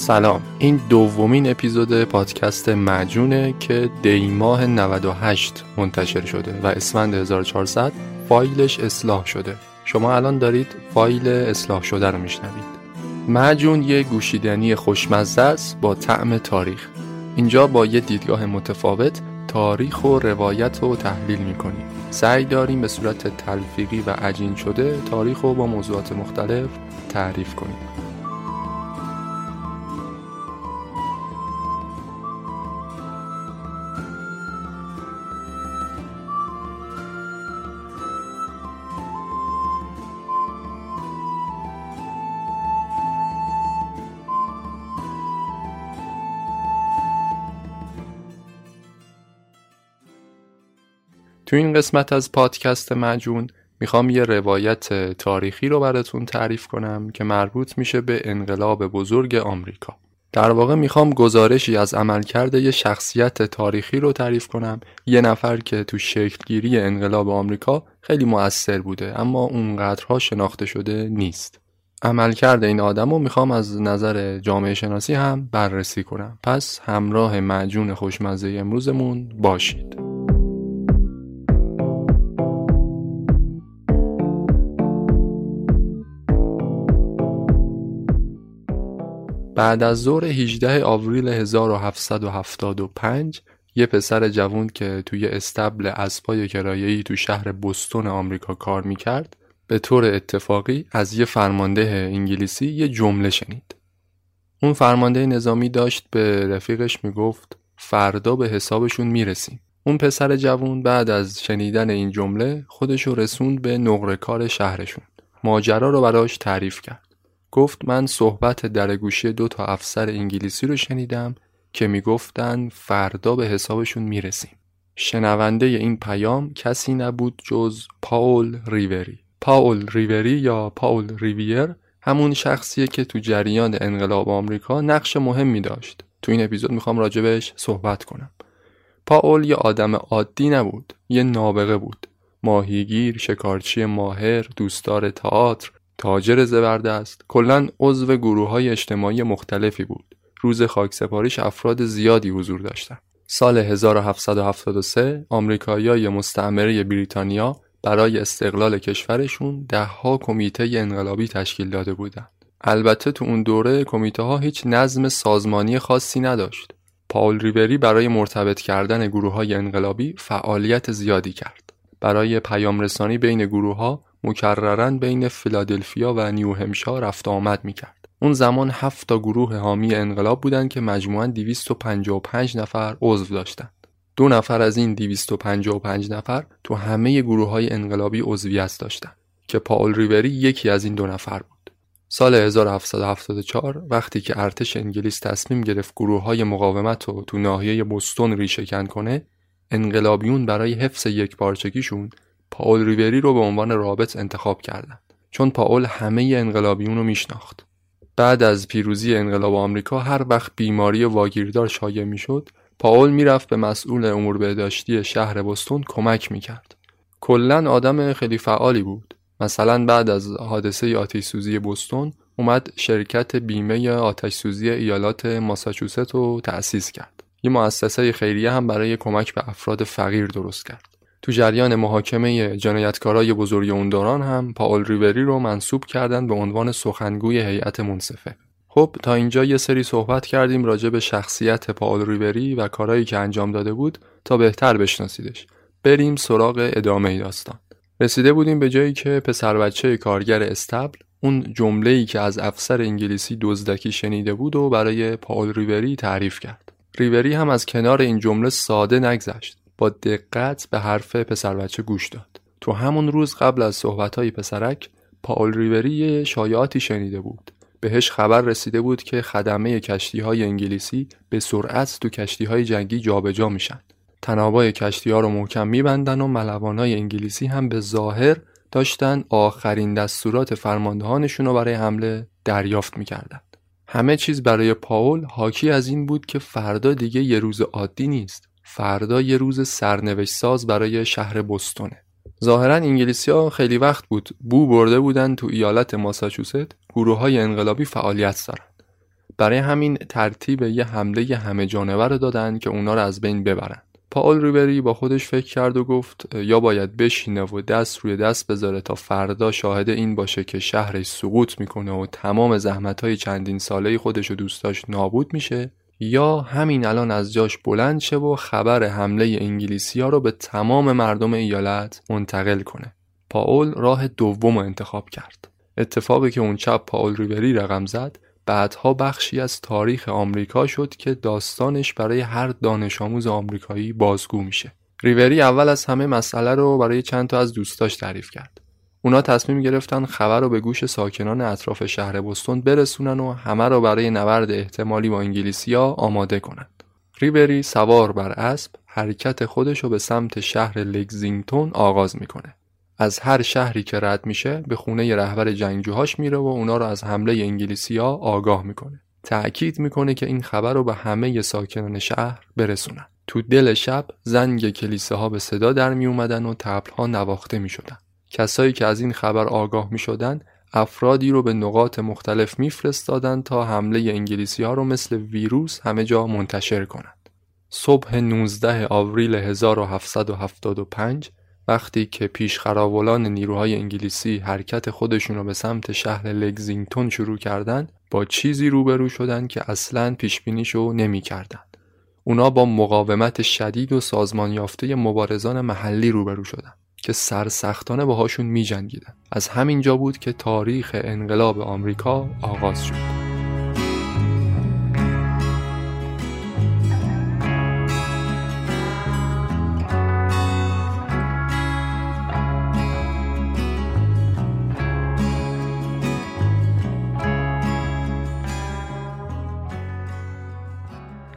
سلام. این دومین اپیزود پادکست مجونه که دی ماه 98 منتشر شده و اسفند 1400 فایلش اصلاح شده. شما الان دارید فایل اصلاح شده رو میشنوید. معجون یه گوشیدنی خوشمزه است با طعم تاریخ. اینجا با یه دیدگاه متفاوت تاریخ و روایت رو تحلیل می‌کنیم. سعی داریم به صورت تلفیقی و عجین شده تاریخ رو با موضوعات مختلف تعریف کنیم. تو این قسمت از پادکست مجون می‌خوام یه روایت تاریخی رو براتون تعریف کنم که مربوط میشه به انقلاب بزرگ آمریکا. در واقع می‌خوام گزارشی از عملکرد یه شخصیت تاریخی رو تعریف کنم یه نفر که تو شکلگیری انقلاب آمریکا خیلی مؤثر بوده اما اونقدرها شناخته شده نیست. عملکرد این آدم رو می‌خوام از نظر جامعه شناسی هم بررسی کنم پس همراه مجون خوشمزه امروزمون باشید بعد از ظهر 18 آوریل 1775 یه پسر جوون که توی استبل اسبای کرایه‌ای تو شهر بوستون آمریکا کار می‌کرد به طور اتفاقی از یه فرمانده انگلیسی یه جمله شنید. اون فرمانده نظامی داشت به رفیقش می‌گفت فردا به حسابشون می‌رسیم. اون پسر جوون بعد از شنیدن این جمله خودشو رسوند به نقره کار شهرشون. ماجرا رو براش تعریف کرد. گفت من صحبت در گوشی دو تا افسر انگلیسی رو شنیدم که می‌گفتن فردا به حسابشون می‌رسیم. شنونده این پیام کسی نبود جز پاول ریوری. پاول ریوری یا پاول ریویر همون شخصیه که تو جریان انقلاب آمریکا نقش مهمی داشت. تو این اپیزود می‌خوام راجبش صحبت کنم. پاول یه آدم عادی نبود. یه نابغه بود. ماهیگیر، شکارچی ماهر، دوستدار تئاتر، تاجر زبردست کلا عضو گروه های اجتماعی مختلفی بود روز خاکسپاریش افراد زیادی حضور داشتند سال 1773 آمریکاییای مستعمره بریتانیا برای استقلال کشورشون دهها کمیته انقلابی تشکیل داده بودند. البته تو اون دوره کمیته ها هیچ نظم سازمانی خاصی نداشت. پاول ریوری برای مرتبط کردن گروه های انقلابی فعالیت زیادی کرد. برای پیام رسانی بین گروه ها مکررن بین فیلادلفیا و نیو همشا رفت آمد می‌کرد. اون زمان هفت تا گروه حامی انقلاب بودند که مجموعاً 255 نفر عضو داشتند. دو نفر از این 255 نفر تو همه گروه های انقلابی عضویت داشتند که پاول ریوری یکی از این دو نفر بود. سال 1774 وقتی که ارتش انگلیس تصمیم گرفت گروه های مقاومت رو تو ناحیه بوستون ریشه کنه انقلابیون برای حفظ یک پاول ریوری رو به عنوان رابط انتخاب کردند. چون پاول همه انقلابیون رو میشناخت. بعد از پیروزی انقلاب آمریکا هر وقت بیماری واگیردار شایع می‌شد پاول می‌رفت به مسئول امور بهداشتی شهر بوستون کمک می‌کرد. کلا آدم خیلی فعالی بود. مثلا بعد از حادثه آتش سوزی بوستون اومد شرکت بیمه آتش سوزی ایالات ماساچوست رو تأسیس کرد. یه مؤسسه خیریه هم برای کمک به افراد فقیر درست کرد. تو جریان محاکمه جنایتکارای بزرگ اون دوران هم پاول ریوری رو منصوب کردن به عنوان سخنگوی هیئت منصفه. خب تا اینجا یه سری صحبت کردیم راجع به شخصیت پاول ریوری و کارهایی که انجام داده بود تا بهتر بشناسیدش. بریم سراغ ادامه داستان. رسیده بودیم به جایی که پسر بچه کارگر استبل اون جمله ای که از افسر انگلیسی دزدکی شنیده بود و برای پاول ریوری تعریف کرد. ریوری هم از کنار این جمله ساده نگذشت. با دقت به حرف پسر بچه گوش داد. تو همون روز قبل از صحبتهای پسرک پاول ریوری شایعاتی شنیده بود. بهش خبر رسیده بود که خدمه کشتی های انگلیسی به سرعت تو کشتی های جنگی جابجا میشن. تنابای کشتی ها رو محکم میبندن و ملوان های انگلیسی هم به ظاهر داشتن آخرین دستورات فرماندهانشون رو برای حمله دریافت می‌کردن. همه چیز برای پاول حاکی از این بود که فردا دیگه یه روز عادی نیست. فردا یه روز سرنوشت ساز برای شهر بستونه. ظاهرا انگلیسی ها خیلی وقت بود بو برده بودن تو ایالت ماساچوست گروه های انقلابی فعالیت دارن. برای همین ترتیب یه حمله همه جانور رو دادن که اونا رو از بین ببرن. پاول ریبری با خودش فکر کرد و گفت یا باید بشینه و دست روی دست بذاره تا فردا شاهد این باشه که شهرش سقوط می‌کنه و تمام زحمت های چندین ساله خودش و دوستاش نابود میشه. یا همین الان از جاش بلند شه و خبر حمله انگلیسی ها رو به تمام مردم ایالت منتقل کنه. پاول راه دوم رو انتخاب کرد. اتفاقی که اون چپ پاول ریوری رقم زد بعدها بخشی از تاریخ آمریکا شد که داستانش برای هر دانش آموز آمریکایی بازگو میشه. ریوری اول از همه مسئله رو برای چند تا از دوستاش تعریف کرد. اونا تصمیم گرفتن خبر رو به گوش ساکنان اطراف شهر بستون برسونن و همه رو برای نبرد احتمالی با انگلیسیا آماده کنند. ریبری سوار بر اسب حرکت خودش رو به سمت شهر لگزینگتون آغاز می‌کنه. از هر شهری که رد میشه به خونه رهبر جنگجوهاش میره و اونا رو از حمله انگلیسیا آگاه می‌کنه. تأکید می‌کنه که این خبر رو به همه ساکنان شهر برسونن. تو دل شب زنگ کلیسه ها به صدا در می اومدن و تبل ها نواخته می شدن. کسایی که از این خبر آگاه می شدن افرادی رو به نقاط مختلف میفرستادند تا حمله انگلیسی ها رو مثل ویروس همه جا منتشر کنند. صبح 19 آوریل 1775 وقتی که پیشخراولان نیروهای انگلیسی حرکت خودشون رو به سمت شهر لگزینگتون شروع کردند با چیزی روبرو شدند که اصلا پیشبینیشو نمی کردن. اونا با مقاومت شدید و سازمان یافته مبارزان محلی روبرو شدند. که سرسختانه باهاشون می جنگیدن. از همینجا بود که تاریخ انقلاب آمریکا آغاز شد.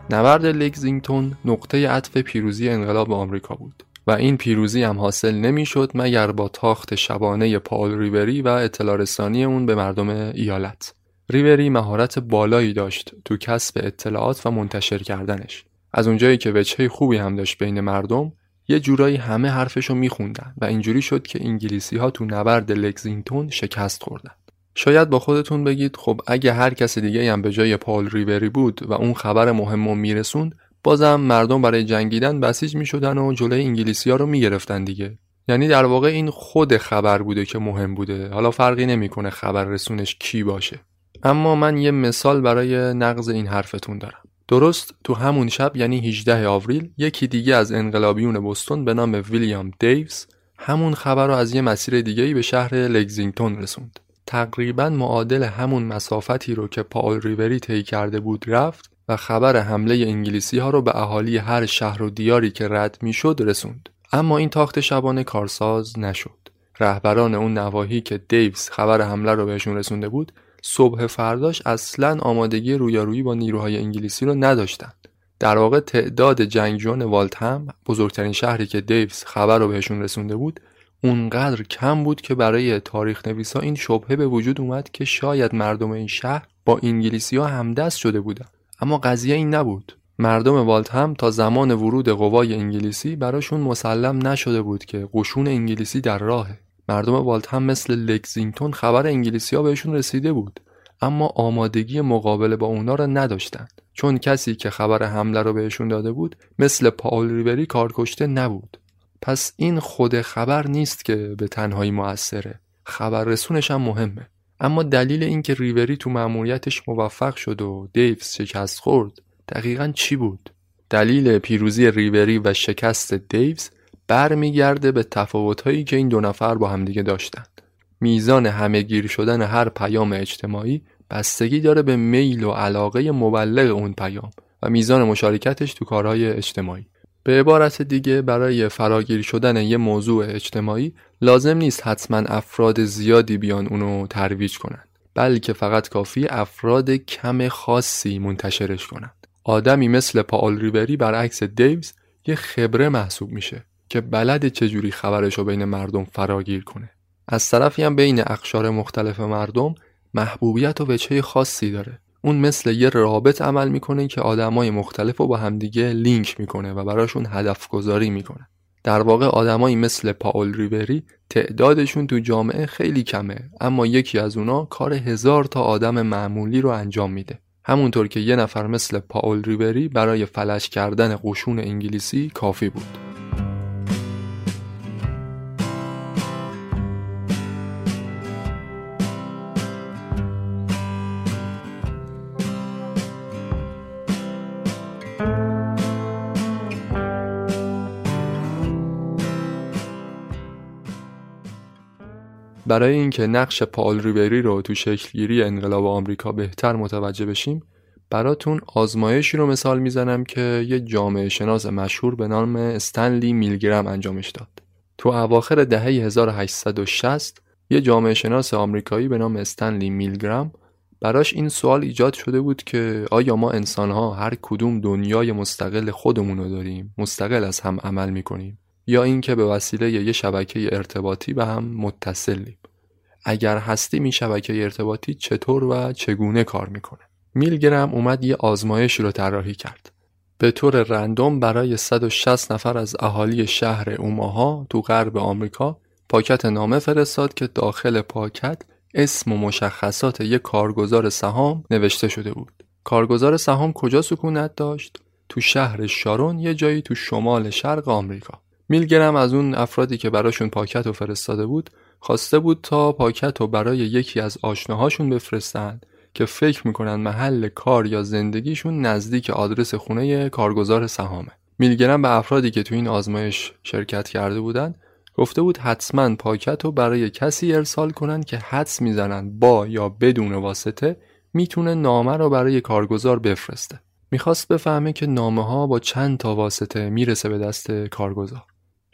نبرد لگزینگتون نقطه عطف پیروزی انقلاب آمریکا بود. و این پیروزی هم حاصل نمی‌شد مگر با تاخت شبانه پاول ریوری و اطلاع رسانی اون به مردم ایالت. ریوری مهارت بالایی داشت تو کسب اطلاعات و منتشر کردنش. از اونجایی که وجهه خوبی هم داشت بین مردم یه جورایی همه حرفشو میخوندن و اینجوری شد که انگلیسی ها تو نبرد لگزینگتون شکست خوردن. شاید با خودتون بگید خب اگه هر کس دیگه هم به جای پال ریوری بود و اون خبر مهم رو میرسوند بازم مردم برای جنگیدن بسیج می شدن و جلوی انگلیسی ها رو می گرفتن دیگه. یعنی در واقع این خود خبر بوده که مهم بوده. حالا فرقی نمی‌کنه خبر رسونش کی باشه. اما من یه مثال برای نقض این حرفتون دارم. درست تو همون شب یعنی 18 آوریل یکی دیگه از انقلابیون بستون به نام ویلیام دیوز همون خبر رو از یه مسیر دیگه‌ای به شهر لگزینگتون رسوند. تقریبا معادل همون مسافتی رو که پاول ریوری طی کرده بود رفت و خبر حمله انگلیسی ها رو به اهالی هر شهر و دیاری که رد می‌شد رسوند. اما این تاخت شبانه کارساز نشد. رهبران اون نواحی که دیوز خبر حمله رو بهشون رسونده بود صبح فرداش اصلا آمادگی رویارویی با نیروهای انگلیسی رو نداشتند. در واقع تعداد جنگجویان والتهم بزرگترین شهری که دیوز خبر رو بهشون رسونده بود اونقدر کم بود که برای تاریخ نویسا این شبهه به وجود اومد که شاید مردم این شهر با انگلیسی ها همدست شده بودن. اما قضیه این نبود. مردم والتهم تا زمان ورود قوای انگلیسی براشون مسلم نشده بود که قشون انگلیسی در راهه. مردم والتهم مثل لکزینگتون خبر انگلیسی ها بهشون رسیده بود اما آمادگی مقابله با اونا را نداشتند چون کسی که خبر حمله رو بهشون داده بود مثل پاول ریبری کارکشته نبود. پس این خود خبر نیست که به تنهایی موثره خبر رسونش هم مهمه. اما دلیل اینکه ریوری تو مأموریتش موفق شد و دیوز شکست خورد دقیقا چی بود؟ دلیل پیروزی ریوری و شکست دیوز برمیگرده به تفاوتهایی که این دو نفر با همدیگه داشتند میزان همهگیر شدن هر پیام اجتماعی بستگی داره به میل و علاقه مبلغ اون پیام و میزان مشارکتش تو کارهای اجتماعی. به عبارت دیگه برای فراگیر شدن یه موضوع اجتماعی لازم نیست حتما افراد زیادی بیان اونو ترویج کنند بلکه فقط کافی افراد کم خاصی منتشرش کنند. آدمی مثل پاول ریوری برعکس دیوز یه خبره محسوب میشه که بلد چجوری خبرش رو بین مردم فراگیر کنه. از طرفی هم بین اقشار مختلف مردم محبوبیت و وجهه خاصی داره؟ اون مثل یه رابط عمل می‌کنه که آدمای مختلف رو با همدیگه لینک می‌کنه و براشون هدف گذاری می‌کنه. در واقع آدمایی مثل پاول ریوری تعدادشون تو جامعه خیلی کمه اما یکی از اونا کار هزار تا آدم معمولی رو انجام میده. همونطور که یه نفر مثل پاول ریوری برای فلش کردن قشون انگلیسی کافی بود. برای اینکه نقش پال ریبری رو تو شکلگیری انقلاب آمریکا بهتر متوجه بشیم براتون آزمایشی رو مثال می‌زنم که یه جامعه شناس مشهور به نام استنلی میلگرام انجامش داد. تو اواخر دهه 1860 یه جامعه شناس آمریکایی به نام استنلی میلگرام براش این سوال ایجاد شده بود که آیا ما انسانها هر کدوم دنیای مستقل خودمون رو داریم مستقل از هم عمل می‌کنیم؟ یا اینکه به وسیله یه شبکه ارتباطی به هم متصلیم. اگر هستیم این شبکه ارتباطی چطور و چگونه کار می‌کنه؟ میلگرم اومد یه آزمایش رو طراحی کرد. به طور رندوم برای 160 نفر از اهالی شهر اوماها تو غرب آمریکا پاکت نامه فرستاد که داخل پاکت اسم و مشخصات یک کارگزار سهام نوشته شده بود. کارگزار سهام کجا سکونت داشت؟ تو شهر شارون یه جایی تو شمال شرق آمریکا. میلگرم از اون افرادی که براشون پاکت رو فرستاده بود خواسته بود تا پاکت رو برای یکی از آشناهاشون بفرستند که فکر می‌کنن محل کار یا زندگیشون نزدیک آدرس خونه کارگزار سهامه. میلگرم به افرادی که تو این آزمایش شرکت کرده بودند گفته بود حتما پاکت رو برای کسی ارسال کنن که حدس می‌زنن با یا بدون واسطه می‌تونه نامه رو برای کارگزار بفرسته. می‌خواست بفهمه که نامه ها با چند تا واسطه می‌رسه به دست کارگزار.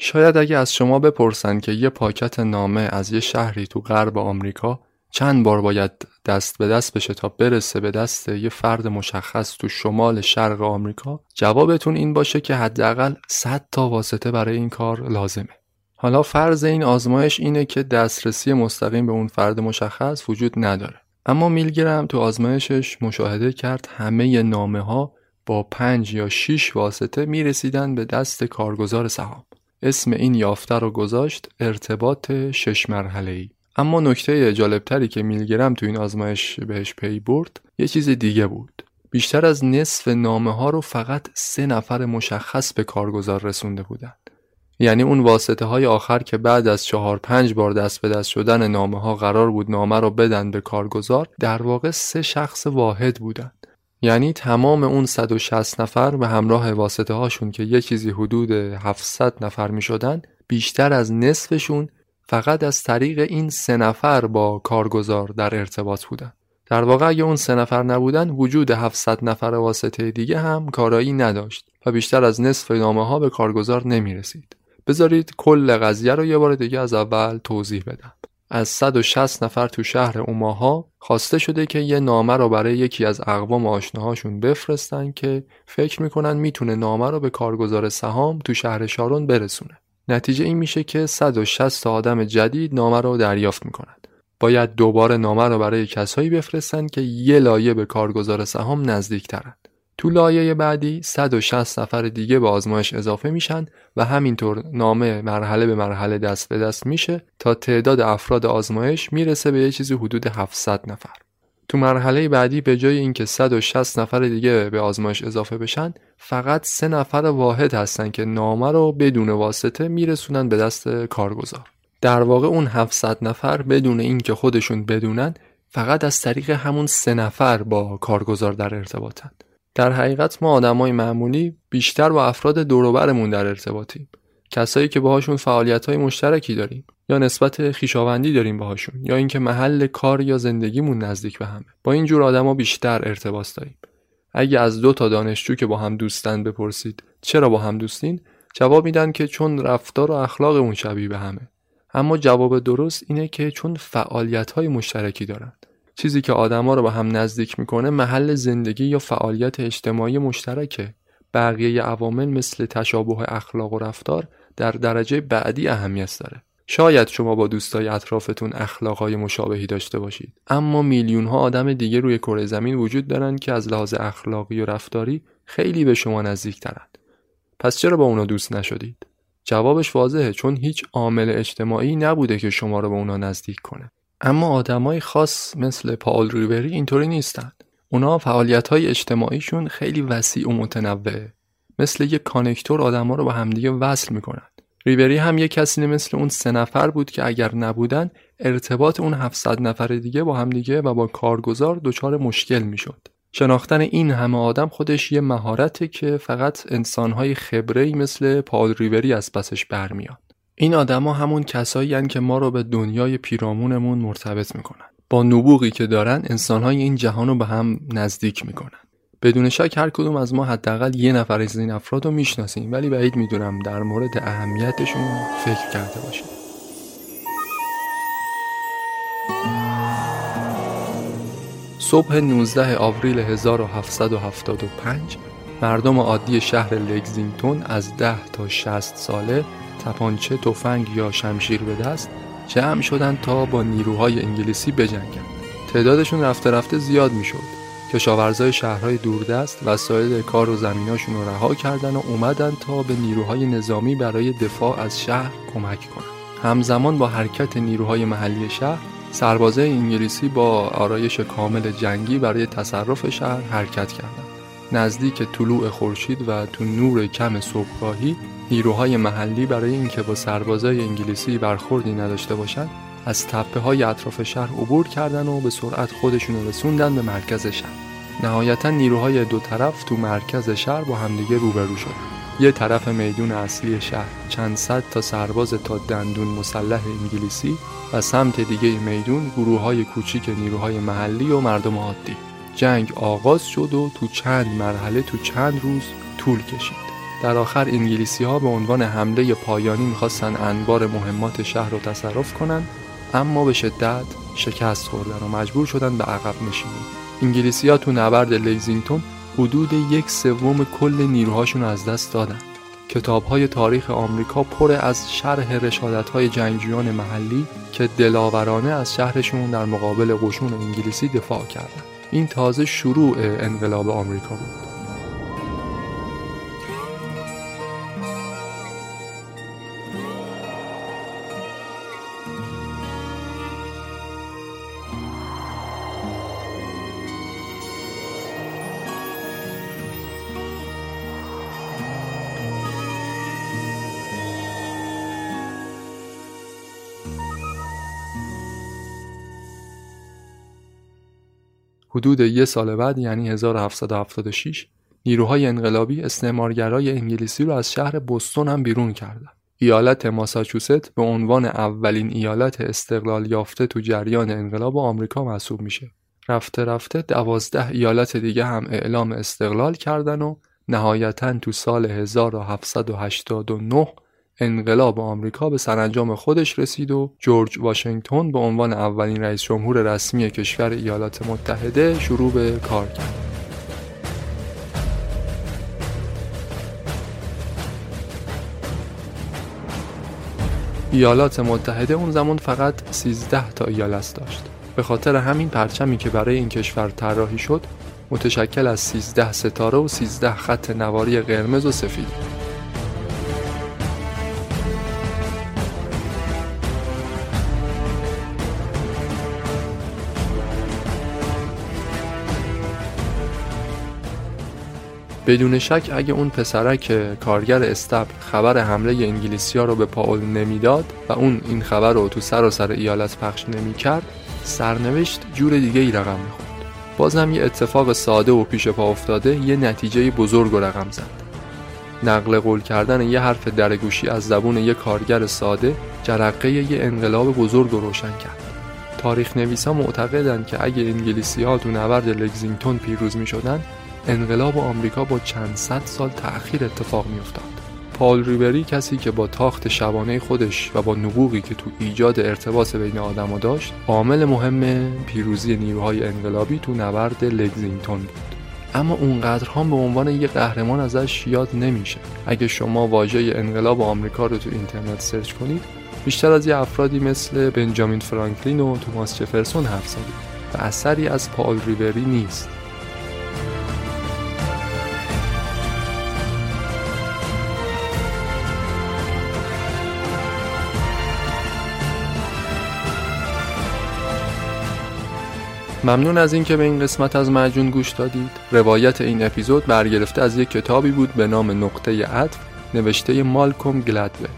شاید اگه از شما بپرسن که یه پاکت نامه از یه شهری تو غرب آمریکا چند بار باید دست به دست بشه تا برسه به دست یه فرد مشخص تو شمال شرق آمریکا جوابتون این باشه که حداقل 100 تا واسطه برای این کار لازمه. حالا فرض این آزمایش اینه که دسترسی مستقیم به اون فرد مشخص وجود نداره. اما میلگرم تو آزمایشش مشاهده کرد همه نامه ها با پنج یا 6 واسطه می‌رسیدن به دست کارگزار سهام. اسم این یافته رو گذاشت ارتباط شش مرحله ای اما نکته جالبتری که میلگرم تو این آزمایش بهش پی برد یه چیز دیگه بود. بیشتر از نصف نامه ها رو فقط سه نفر مشخص به کارگزار رسونده بودند یعنی اون واسطه های آخر که بعد از چهار پنج بار دست به دست شدن نامه ها قرار بود نامه رو بدن به کارگزار در واقع سه شخص واحد بودند یعنی تمام اون 160 نفر به همراه واسطه هاشون که یه چیزی حدود 700 نفر می شدن بیشتر از نصفشون فقط از طریق این سه نفر با کارگزار در ارتباط بودن. در واقع اگه اون سه نفر نبودن وجود 700 نفر واسطه دیگه هم کارایی نداشت و بیشتر از نصف نامه ها به کارگزار نمی رسید بذارید کل قضیه رو یه بار دیگه از اول توضیح بدم. از 160 نفر تو شهر اوماها خواسته شده که یه نامه رو برای یکی از اقوام آشناهاشون بفرستن که فکر می‌کنن می‌تونه نامه رو به کارگزار سهام تو شهر شارون برسونه. نتیجه این میشه که 160 آدم جدید نامه رو دریافت می‌کنن. باید دوباره نامه رو برای کسایی بفرستن که یه لایه به کارگزار سهام نزدیک. تو لایه بعدی 160 نفر دیگه به آزمایش اضافه میشن و همینطور نامه مرحله به مرحله دست به دست میشه تا تعداد افراد آزمایش می‌رسه به یه چیزی حدود 700 نفر. تو مرحله بعدی به جای اینکه 160 نفر دیگه به آزمایش اضافه بشن فقط سه نفر واحد هستن که نامه رو بدون واسطه میرسونن به دست کارگزار. در واقع اون 700 نفر بدون اینکه خودشون بدونن فقط از طریق همون سه نفر با کارگزار در ارتباطن. در حقیقت ما آدمای معمولی بیشتر با افراد دوروبرمون در ارتباطیم. کسایی که باهاشون فعالیت های مشترکی داریم یا نسبت خیشاوندی داریم باهاشون یا اینکه محل کار یا زندگیمون نزدیک به همه. با این جور آدما بیشتر ارتباط داریم. اگه از دو تا دانشجو که با هم دوستن بپرسید چرا با هم دوستین جواب میدن که چون رفتار و اخلاقمون شبیه به همه. اما جواب درست اینه که چون فعالیت های مشترکی دارن. چیزی که آدما رو به هم نزدیک می‌کنه محل زندگی یا فعالیت اجتماعی مشترکه. بقیه عوامل مثل تشابه اخلاق و رفتار در درجه بعدی اهمیت داره. شاید شما با دوستای اطرافتون اخلاقهای مشابهی داشته باشید اما میلیون ها آدم دیگه روی کره زمین وجود دارن که از لحاظ اخلاقی و رفتاری خیلی به شما نزدیک ترند پس چرا با اونا دوست نشدید؟ جوابش واضحه چون هیچ عامل اجتماعی نبوده که شما رو به اونا نزدیک کنه. اما آدمای خاص مثل پاول ریوری اینطوری نیستن. اونا فعالیت های اجتماعیشون خیلی وسیع و متنوعه. مثل یک کانکتور آدما رو با همدیگه وصل می‌کنن. ریوری هم یک کسی مثل اون سه نفر بود که اگر نبودن ارتباط اون 700 نفر دیگه با همدیگه و با کارگزار دچار مشکل می‌شد. شناختن این همه آدم خودش یه مهارته که فقط انسانهای خبره مثل پاول ریوری از پسش برمیاد. این آدما همون کسایی که ما رو به دنیای پیرامونمون مرتبط می‌کنن. با نبوغی که دارن انسانهای این جهان رو به هم نزدیک می‌کنن. بدون شک هر کدوم از ما حداقل یه نفر از این افراد رو می‌شناسیم. ولی بعید می‌دونم در مورد اهمیتشون فکر کرده باشیم. صبح 19 آوریل 1775 مردم عادی شهر لگزینگتون از 10 تا 60 ساله تپانچه تفنگ یا شمشیر به دست جمع شدن تا با نیروهای انگلیسی بجنگند تعدادشون رفته رفته زیاد می‌شد. کشاورزای شهرهای دوردست وسایل کار و زمیناشون رو رها کردن و اومدن تا به نیروهای نظامی برای دفاع از شهر کمک کنند. همزمان با حرکت نیروهای محلی شهر سربازای انگلیسی با آرایش کامل جنگی برای تصرف شهر حرکت کردند نزدیک طلوع خورشید و تو نور کم صبحگاهی نیروهای محلی برای اینکه با سربازای انگلیسی برخوردی نداشته باشند از تپه های اطراف شهر عبور کردن و به سرعت خودشون رسوندن به مرکز شهر. نهایتا نیروهای دو طرف تو مرکز شهر با همدیگه روبرو شدن. یه طرف میدون اصلی شهر چند صد تا سرباز تا دندون مسلح انگلیسی و سمت دیگه میدون گروه های کوچیک نیروهای محلی و مردم عادی. جنگ آغاز شد و تو چند مرحله تو چند روز طول کشید. در آخر انگلیسی ها به عنوان حمله پایانی می‌خواستن انبار مهمات شهر رو تصرف کنند اما به شدت شکست خوردن و مجبور شدن به عقب نشینی. انگلیسی ها تو نبرد لیزینگتون حدود یک سوم کل نیروهاشون از دست دادن. کتاب های تاریخ آمریکا پر از شرح رشادت های جنگجویان محلی که دلاورانه از شهرشون در مقابل قشون انگلیسی دفاع کردند. این تازه شروع انقلاب آمریکا بود. حدود یه سال بعد یعنی 1776 نیروهای انقلابی استعمارگرای انگلیسی رو از شهر بوستون هم بیرون کردن. ایالت ماساچوست به عنوان اولین ایالت استقلال یافته تو جریان انقلاب آمریکا محسوب میشه. رفته رفته دوازده ایالت دیگه هم اعلام استقلال کردن و نهایتا تو سال 1789 انقلاب آمریکا به سرانجام خودش رسید و جورج واشنگتن به عنوان اولین رئیس جمهور رسمی کشور ایالات متحده شروع به کار کرد. ایالات متحده اون زمان فقط 13 تا ایالت داشت. به خاطر همین پرچمی که برای این کشور طراحی شد متشکل از 13 ستاره و 13 خط نواری قرمز و سفید بدون شک اگه اون پسرک کارگر استبل خبر حمله انگلیسی ها رو به پاول نمی‌داد و اون این خبر رو تو سر و سر ایالت پخش نمی‌کرد سرنوشت جور دیگه ای رقم می‌خورد. بازم یه اتفاق ساده و پیش پا افتاده یه نتیجه بزرگ و رقم زد. نقل قول کردن یه حرف درگوشی از زبون یه کارگر ساده جرقه یه انقلاب بزرگ و روشن کرد. تاریخ نویسا معتقدند که اگه انگلیسی ها تو نبرد لگزینگتون پیروز می شدن انقلاب آمریکا با چند صد سال تأخیر اتفاق می افتاد. پال ریبری کسی که با تاخت شبانه خودش و با نبوغی که تو ایجاد ارتباط بین آدما داشت عامل مهم پیروزی نیروهای انقلابی تو نبرد لگزینگتون بود. اما اونقدر هم به عنوان یه قهرمان ازش یاد نمیشه. اگه شما واژه انقلاب آمریکا رو تو اینترنت سرچ کنید بیشتر از یه افرادی مثل بنجامین فرانکلین و توماس جفرسون حرف زدید و اثری از پال ریبری نیست. ممنون از اینکه به این قسمت از معجون گوش دادید. روایت این اپیزود برگرفته از یک کتابی بود به نام نقطه عطف نوشته مالکوم گلدوه.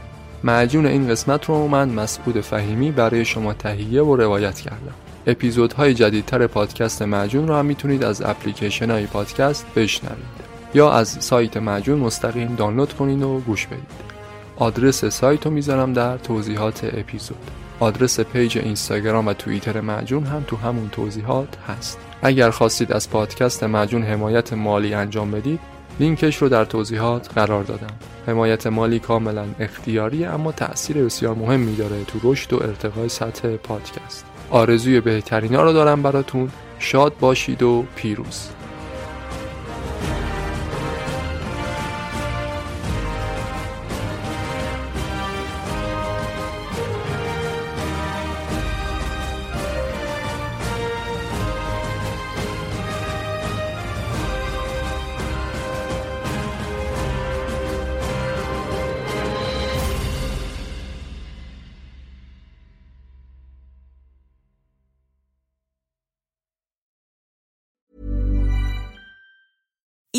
معجون این قسمت رو من مسعود فهیمی برای شما تهیه و روایت کردم. اپیزودهای جدیدتر پادکست معجون رو هم می‌تونید از اپلیکیشن های پادکست بشنوید یا از سایت معجون مستقیم دانلود کنید و گوش بدید. آدرس سایت رو می‌ذارم در توضیحات اپیزود. آدرس پیج اینستاگرام و توییتر معجون هم تو همون توضیحات هست. اگر خواستید از پادکست معجون حمایت مالی انجام بدید لینکش رو در توضیحات قرار دادم. حمایت مالی کاملا اختیاری اما تأثیر بسیار مهمی داره تو رشد و ارتقای سطح پادکست. آرزوی بهترینا رو دارم براتون. شاد باشید و پیروز.